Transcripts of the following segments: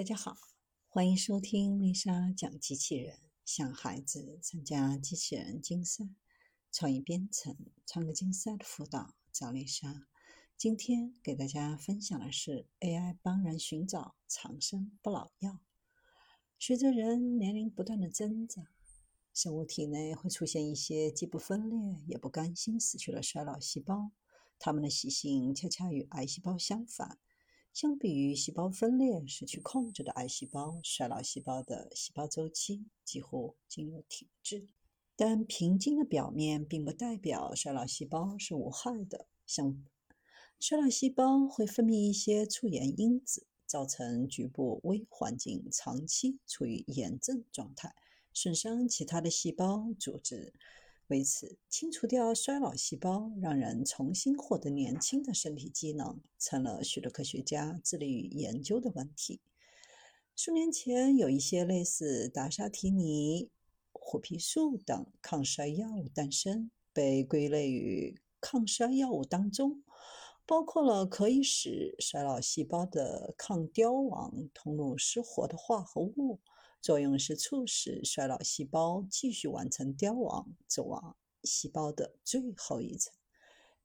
大家好，欢迎收听丽莎讲机器人，向孩子参加机器人竞赛、创意编程、创客竞赛的辅导，找丽莎。今天给大家分享的是 AI 帮人寻找长生不老药。随着人年龄不断的增长，生物体内会出现一些既不分裂也不甘心死去的衰老细胞，它们的习性恰恰与癌细胞相反。相比于细胞分裂失去控制的癌细胞，衰老细胞的细胞周期几乎进入停滞。但平静的表面并不代表衰老细胞是无害的。相反，衰老细胞会分泌一些促炎因子，造成局部微环境长期处于炎症状态，损伤其他的细胞组织。为此，清除掉衰老细胞，让人重新获得年轻的身体机能，成了许多科学家致力于研究的问题。数年前，有一些类似达沙提尼、虎皮素等抗衰药物诞生，被归类于抗衰药物当中，包括了可以使衰老细胞的抗凋亡通路失活的化合物。作用是促使衰老细胞继续完成凋亡，走往细胞的最后一层。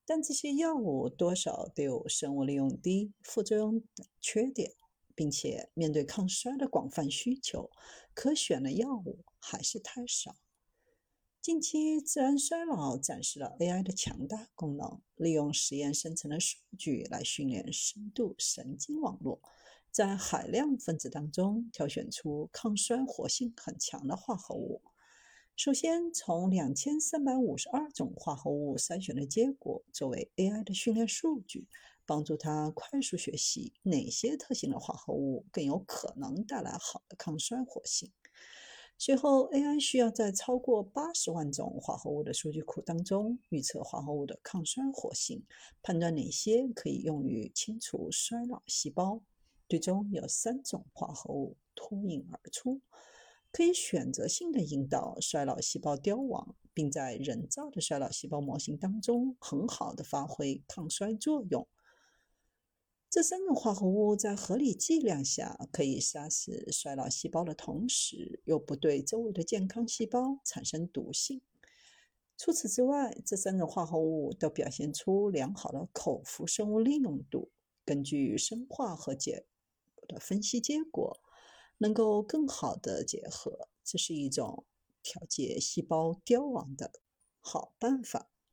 但这些药物多少都有生物利用低、副作用等缺点，并且面对抗衰的广泛需求，可选的药物还是太少。近期，自然衰老展示了 AI 的强大功能，利用实验生成的数据来训练深度神经网络。在海量分子当中挑选出抗衰活性很强的化合物。首先，从两千三百五十二种化合物筛选的结果作为 AI 的训练数据，帮助它快速学习哪些特性的化合物更有可能带来好的抗衰活性。随后，AI 需要在超过八十万种化合物的数据库当中预测化合物的抗衰活性，判断哪些可以用于清除衰老细胞。最终有三种化合物脱颖而出，可以选择性的引导衰老细胞凋亡，并在人造的衰老细胞模型当中很好的发挥抗衰作用。这三种化合物在合理剂量下可以杀死衰老细胞的同时，又不对周围的健康细胞产生毒性。除此之外，这三种化合物都表现出良好的口服生物利用度。根据生化和解的分析结果，能够更好的结合，这是一种调节细胞凋亡的好办法。